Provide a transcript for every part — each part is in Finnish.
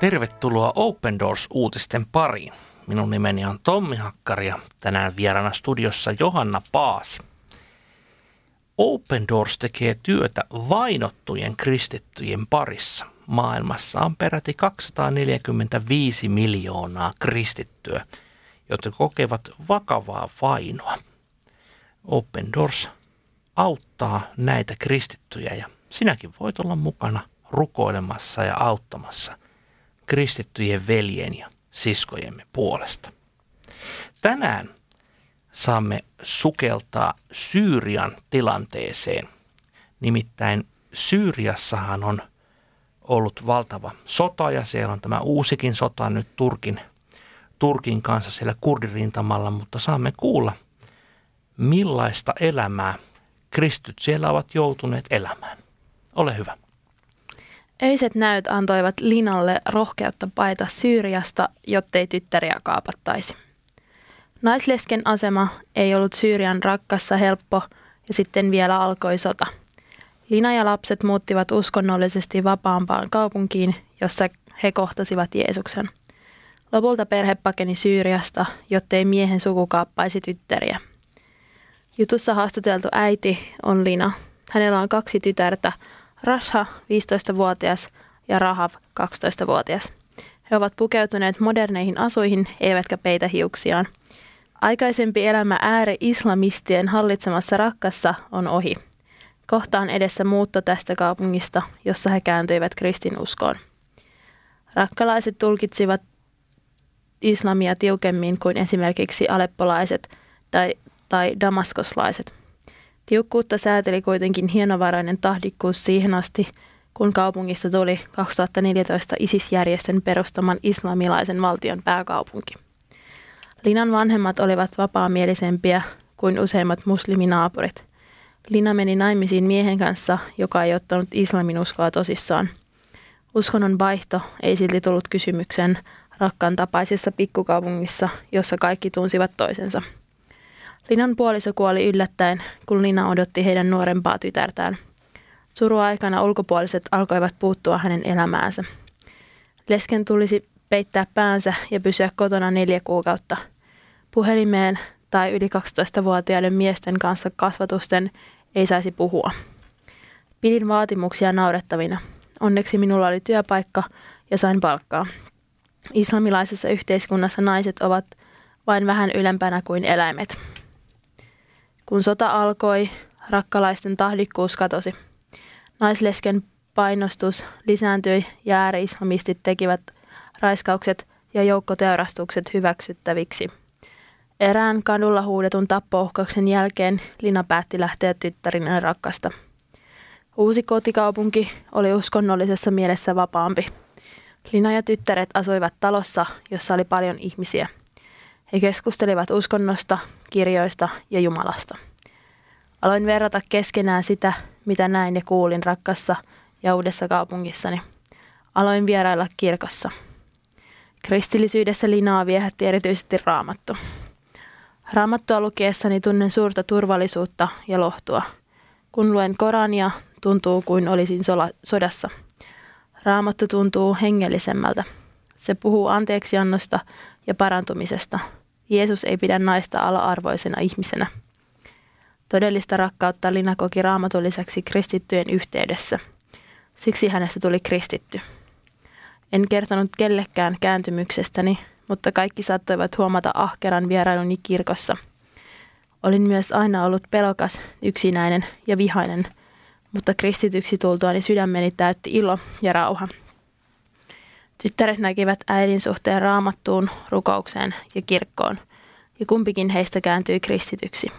Tervetuloa Open Doors-uutisten pariin. Minun nimeni on Tommi Hakkari ja tänään vieraana studiossa Johanna Paasi. Open Doors tekee työtä vainottujen kristittyjen parissa. Maailmassa on peräti 245 miljoonaa kristittyä, jotka kokevat vakavaa vainoa. Open Doors auttaa näitä kristittyjä ja sinäkin voit olla mukana rukoilemassa ja auttamassa kristittyjen veljen ja siskojemme puolesta. Tänään saamme sukeltaa Syyrian tilanteeseen. Nimittäin Syyriassahan on ollut valtava sota ja siellä on tämä uusikin sota nyt Turkin, Turkin kanssa siellä kurdirintamalla, mutta saamme kuulla, millaista elämää kristyt siellä ovat joutuneet elämään. Ole hyvä. Öiset näyt antoivat Linalle rohkeutta paita Syyriasta, jottei tyttäriä kaapattaisi. Naislesken asema ei ollut Syyrian rakkassa helppo ja sitten vielä alkoi sota. Lina ja lapset muuttivat uskonnollisesti vapaampaan kaupunkiin, jossa he kohtasivat Jeesuksen. Lopulta perhe pakeni Syyriasta, jottei miehen suku kaappaisi tyttäriä. Jutussa haastateltu äiti on Lina. Hänellä on kaksi tytärtä, Rasha 15-vuotias ja Rahav 12-vuotias. He ovat pukeutuneet moderneihin asuihin eivätkä peitä hiuksiaan. Aikaisempi elämä ääri-islamistien hallitsemassa rakkassa on ohi. Kohtaan edessä muutto tästä kaupungista, jossa he kääntyivät kristinuskoon. Rakkalaiset tulkitsivat islamia tiukemmin kuin esimerkiksi aleppolaiset tai, tai damaskoslaiset. Tiukkuutta sääteli kuitenkin hienovarainen tahdikkuus siihen asti, kun kaupungista tuli 2014 ISIS-järjestön perustaman islamilaisen valtion pääkaupunki. Linan vanhemmat olivat vapaamielisempiä kuin useimmat musliminaapurit. Lina meni naimisiin miehen kanssa, joka ei ottanut islamin uskoa tosissaan. Uskonnon vaihto ei silti tullut kysymykseen rakkaan tapaisessa pikkukaupungissa, jossa kaikki tunsivat toisensa – Linan puoliso kuoli yllättäen, kun Lina odotti heidän nuorempaa tytärtään. Suruaikana ulkopuoliset alkoivat puuttua hänen elämäänsä. Lesken tulisi peittää päänsä ja pysyä kotona neljä kuukautta. Puhelimeen tai yli 12-vuotiaiden miesten kanssa kasvatusten ei saisi puhua. Pidin vaatimuksia naurettavina. Onneksi minulla oli työpaikka ja sain palkkaa. Islamilaisessa yhteiskunnassa naiset ovat vain vähän ylempänä kuin eläimet. Kun sota alkoi, rakkalaisten tahdikkuus katosi. Naislesken painostus lisääntyi ja ääri-islamistit tekivät raiskaukset ja joukkoteurastukset hyväksyttäviksi. Erään kadulla huudetun tappouhkauksen jälkeen Lina päätti lähteä tyttärinään rakkasta. Uusi kotikaupunki oli uskonnollisessa mielessä vapaampi. Lina ja tyttäret asuivat talossa, jossa oli paljon ihmisiä – he keskustelivat uskonnosta, kirjoista ja Jumalasta. Aloin verrata keskenään sitä, mitä näin ja kuulin rakkassa ja uudessa kaupungissani. Aloin vierailla kirkossa. Kristillisyydessä linaa viehätti erityisesti raamattu. Raamattua lukiessani tunnen suurta turvallisuutta ja lohtua. Kun luen Korania, tuntuu kuin olisin sola- sodassa. Raamattu tuntuu hengellisemmältä. Se puhuu anteeksiannosta ja parantumisesta – Jeesus ei pidä naista ala-arvoisena ihmisenä. Todellista rakkautta Lina koki raamatun lisäksi kristittyjen yhteydessä. Siksi hänestä tuli kristitty. En kertonut kellekään kääntymyksestäni, mutta kaikki saattoivat huomata ahkeran vierailuni kirkossa. Olin myös aina ollut pelokas, yksinäinen ja vihainen, mutta kristityksi tultuani sydämeni täytti ilo ja rauha. Tyttäret näkivät äidin suhteen raamattuun, rukoukseen ja kirkkoon, ja kumpikin heistä kääntyi kristityksi.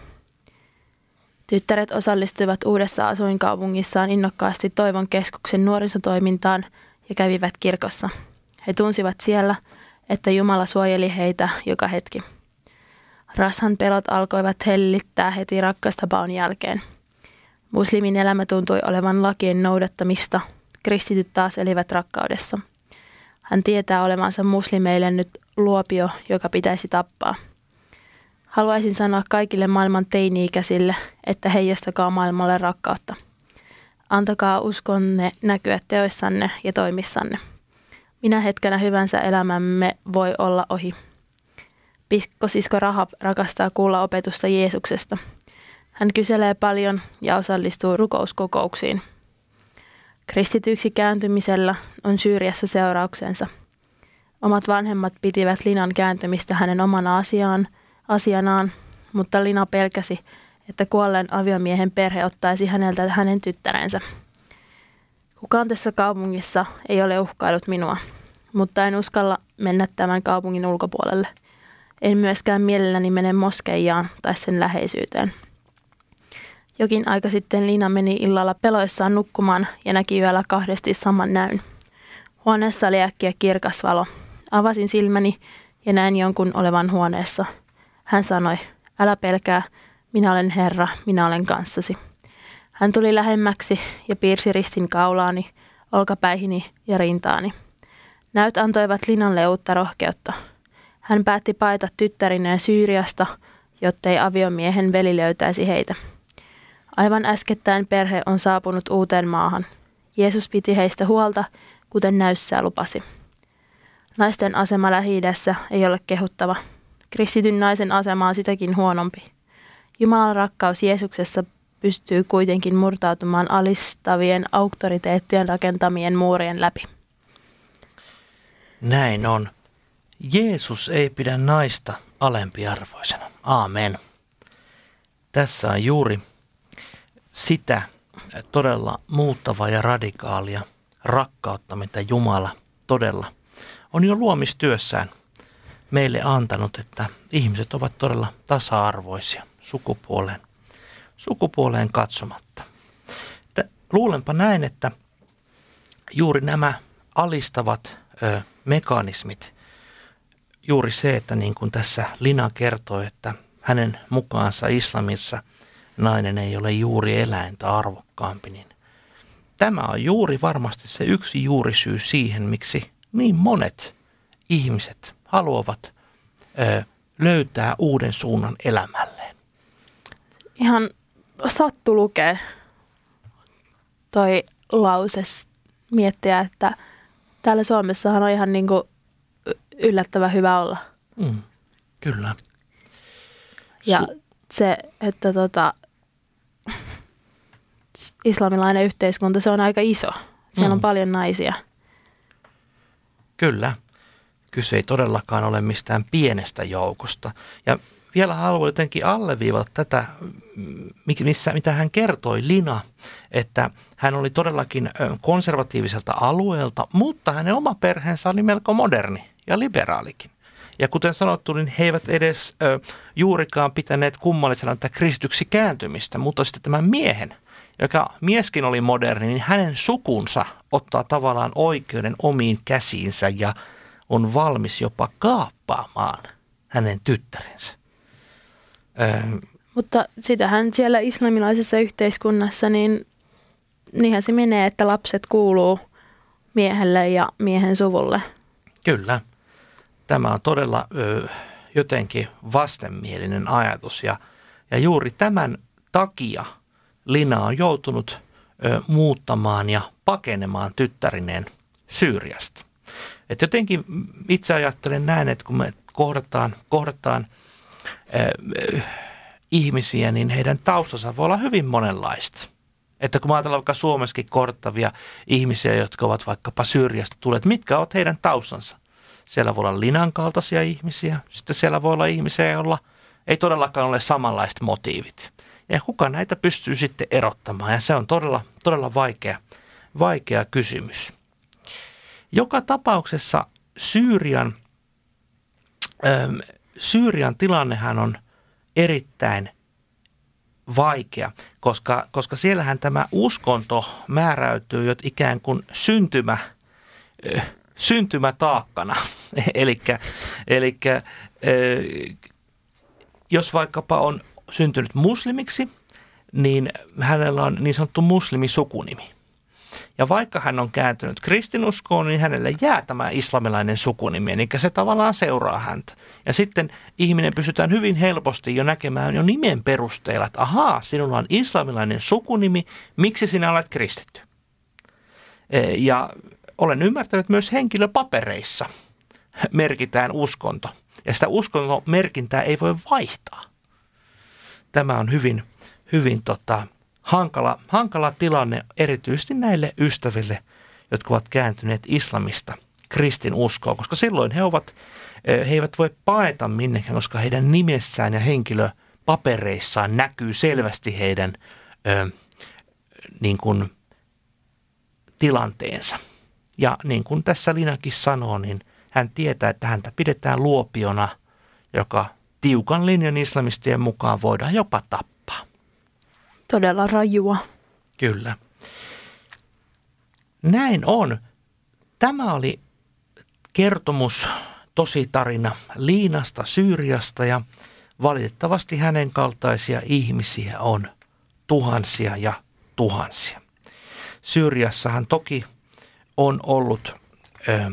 Tyttäret osallistuivat uudessa asuinkaupungissaan innokkaasti Toivon keskuksen nuorisotoimintaan ja kävivät kirkossa. He tunsivat siellä, että Jumala suojeli heitä joka hetki. Rashan pelot alkoivat hellittää heti rakkastapaon jälkeen. Muslimin elämä tuntui olevan lakien noudattamista, kristityt taas elivät rakkaudessa – hän tietää olevansa muslimeille nyt luopio, joka pitäisi tappaa. Haluaisin sanoa kaikille maailman teini-ikäisille, että heijastakaa maailmalle rakkautta. Antakaa uskonne näkyä teoissanne ja toimissanne. Minä hetkenä hyvänsä elämämme voi olla ohi. Pikkosisko Rahab rakastaa kuulla opetusta Jeesuksesta. Hän kyselee paljon ja osallistuu rukouskokouksiin. Kristityksi kääntymisellä on Syyriassa seurauksensa. Omat vanhemmat pitivät Linan kääntymistä hänen omana asiaan, asianaan, mutta Lina pelkäsi, että kuolleen aviomiehen perhe ottaisi häneltä hänen tyttärensä. Kukaan tässä kaupungissa ei ole uhkailut minua, mutta en uskalla mennä tämän kaupungin ulkopuolelle. En myöskään mielelläni mene moskeijaan tai sen läheisyyteen. Jokin aika sitten Liina meni illalla peloissaan nukkumaan ja näki yöllä kahdesti saman näyn. Huoneessa oli äkkiä kirkas valo. Avasin silmäni ja näin jonkun olevan huoneessa. Hän sanoi, älä pelkää, minä olen Herra, minä olen kanssasi. Hän tuli lähemmäksi ja piirsi ristin kaulaani, olkapäihini ja rintaani. Näyt antoivat Linalle uutta rohkeutta. Hän päätti paita tyttärineen Syyriasta, jottei aviomiehen veli löytäisi heitä. Aivan äskettäin perhe on saapunut uuteen maahan. Jeesus piti heistä huolta, kuten näyssää lupasi. Naisten asema lähi ei ole kehuttava. Kristityn naisen asema on sitäkin huonompi. Jumalan rakkaus Jeesuksessa pystyy kuitenkin murtautumaan alistavien auktoriteettien rakentamien muurien läpi. Näin on. Jeesus ei pidä naista alempiarvoisena. Aamen. Tässä on juuri sitä todella muuttavaa ja radikaalia rakkautta, mitä Jumala todella on jo luomistyössään meille antanut, että ihmiset ovat todella tasa-arvoisia sukupuoleen, sukupuoleen katsomatta. Että luulenpa näin, että juuri nämä alistavat ö, mekanismit, juuri se, että niin kuin tässä Lina kertoi, että hänen mukaansa islamissa nainen ei ole juuri eläintä arvokkaampi, niin tämä on juuri varmasti se yksi juurisyy siihen, miksi niin monet ihmiset haluavat ö, löytää uuden suunnan elämälleen. Ihan sattu lukee toi lause miettiä, että täällä Suomessahan on ihan niin kuin yllättävän hyvä olla. Mm, kyllä. Ja Su- se, että tota, islamilainen yhteiskunta, se on aika iso. Siellä mm. on paljon naisia. Kyllä. Kyse ei todellakaan ole mistään pienestä joukosta. Ja vielä haluan jotenkin alleviivata tätä, missä, mitä hän kertoi, Lina, että hän oli todellakin konservatiiviselta alueelta, mutta hänen oma perheensä oli melko moderni ja liberaalikin. Ja kuten sanottu, niin he eivät edes ö, juurikaan pitäneet kummallisena tätä kristityksi kääntymistä, mutta sitten tämän miehen, joka mieskin oli moderni, niin hänen sukunsa ottaa tavallaan oikeuden omiin käsiinsä ja on valmis jopa kaappaamaan hänen tyttärensä. Öö, Mutta sitähän siellä islamilaisessa yhteiskunnassa, niin niinhän se menee, että lapset kuuluu miehelle ja miehen suvulle. Kyllä. Tämä on todella ö, jotenkin vastenmielinen ajatus ja, ja juuri tämän takia Lina on joutunut ö, muuttamaan ja pakenemaan tyttärineen Syyriasta. Et jotenkin itse ajattelen näin, että kun me kohdataan, kohdataan äh, ihmisiä, niin heidän taustansa voi olla hyvin monenlaista. Että kun ajatellaan vaikka Suomessakin kohdattavia ihmisiä, jotka ovat vaikkapa Syyriasta tulleet, mitkä ovat heidän taustansa? Siellä voi olla linan kaltaisia ihmisiä, sitten siellä voi olla ihmisiä, joilla ei todellakaan ole samanlaiset motiivit. Ja kuka näitä pystyy sitten erottamaan? Ja se on todella, todella vaikea, vaikea kysymys. Joka tapauksessa Syyrian, ähm, Syyrian tilannehan on erittäin vaikea, koska, koska siellähän tämä uskonto määräytyy jo ikään kuin syntymä, äh, syntymätaakkana. eli äh, jos vaikkapa on syntynyt muslimiksi, niin hänellä on niin sanottu muslimisukunimi. Ja vaikka hän on kääntynyt kristinuskoon, niin hänelle jää tämä islamilainen sukunimi, eli se tavallaan seuraa häntä. Ja sitten ihminen pystytään hyvin helposti jo näkemään jo nimen perusteella, että ahaa, sinulla on islamilainen sukunimi, miksi sinä olet kristitty? E, ja olen ymmärtänyt että myös henkilöpapereissa merkitään uskonto. Ja sitä uskontomerkintää ei voi vaihtaa. Tämä on hyvin, hyvin tota, hankala, hankala tilanne erityisesti näille ystäville, jotka ovat kääntyneet islamista kristin uskoa, koska silloin he, ovat, he eivät voi paeta minnekään, koska heidän nimessään ja henkilöpapereissaan näkyy selvästi heidän ö, niin kuin, tilanteensa. Ja niin kuin tässä Linakin sanoo, niin hän tietää, että häntä pidetään luopiona, joka tiukan linjan islamistien mukaan voidaan jopa tappaa. Todella rajua. Kyllä. Näin on. Tämä oli kertomus, tosi tarina Liinasta Syyriasta ja valitettavasti hänen kaltaisia ihmisiä on tuhansia ja tuhansia. Syyriassahan toki on ollut ö,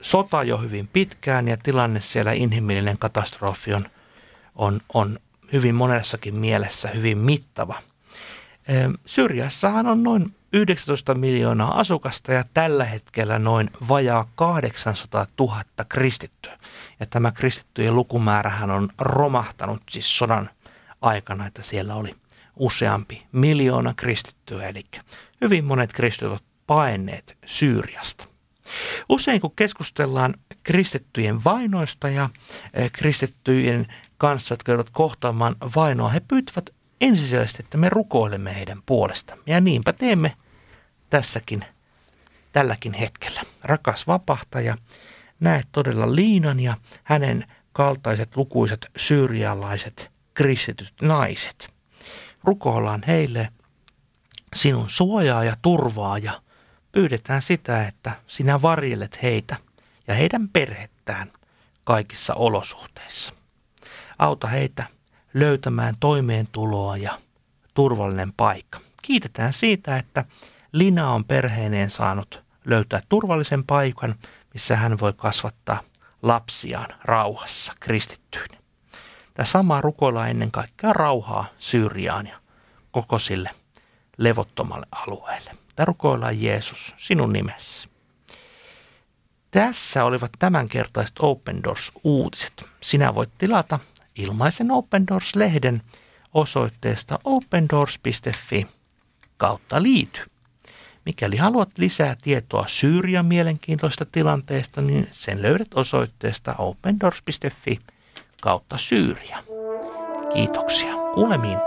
sota jo hyvin pitkään ja tilanne siellä, inhimillinen katastrofi on, on, on hyvin monessakin mielessä hyvin mittava. Syrjässähän on noin 19 miljoonaa asukasta ja tällä hetkellä noin vajaa 800 000 kristittyä. Ja tämä kristittyjen lukumäärähän on romahtanut siis sodan aikana, että siellä oli useampi miljoona kristittyä, eli hyvin monet kristityt ovat paenneet Syyriasta. Usein kun keskustellaan kristittyjen vainoista ja eh, kristittyjen kanssa, jotka joutuvat kohtaamaan vainoa, he pyytävät ensisijaisesti, että me rukoilemme heidän puolestaan. Ja niinpä teemme tässäkin, tälläkin hetkellä. Rakas vapahtaja, näet todella Liinan ja hänen kaltaiset lukuiset syyrialaiset kristityt naiset. Rukoillaan heille sinun suojaa ja turvaa ja pyydetään sitä, että sinä varjelet heitä ja heidän perhettään kaikissa olosuhteissa. Auta heitä löytämään toimeentuloa ja turvallinen paikka. Kiitetään siitä, että Lina on perheineen saanut löytää turvallisen paikan, missä hän voi kasvattaa lapsiaan rauhassa kristittyyn. Tämä sama rukoilla ennen kaikkea rauhaa Syyriaan ja koko sille levottomalle alueelle. Tämä rukoillaan Jeesus sinun nimessä. Tässä olivat tämänkertaiset Open Doors-uutiset. Sinä voit tilata ilmaisen Open Doors-lehden osoitteesta opendoors.fi kautta liity. Mikäli haluat lisää tietoa Syyrian mielenkiintoista tilanteesta, niin sen löydät osoitteesta opendoors.fi kautta Syyria. Kiitoksia. Kuulemiin.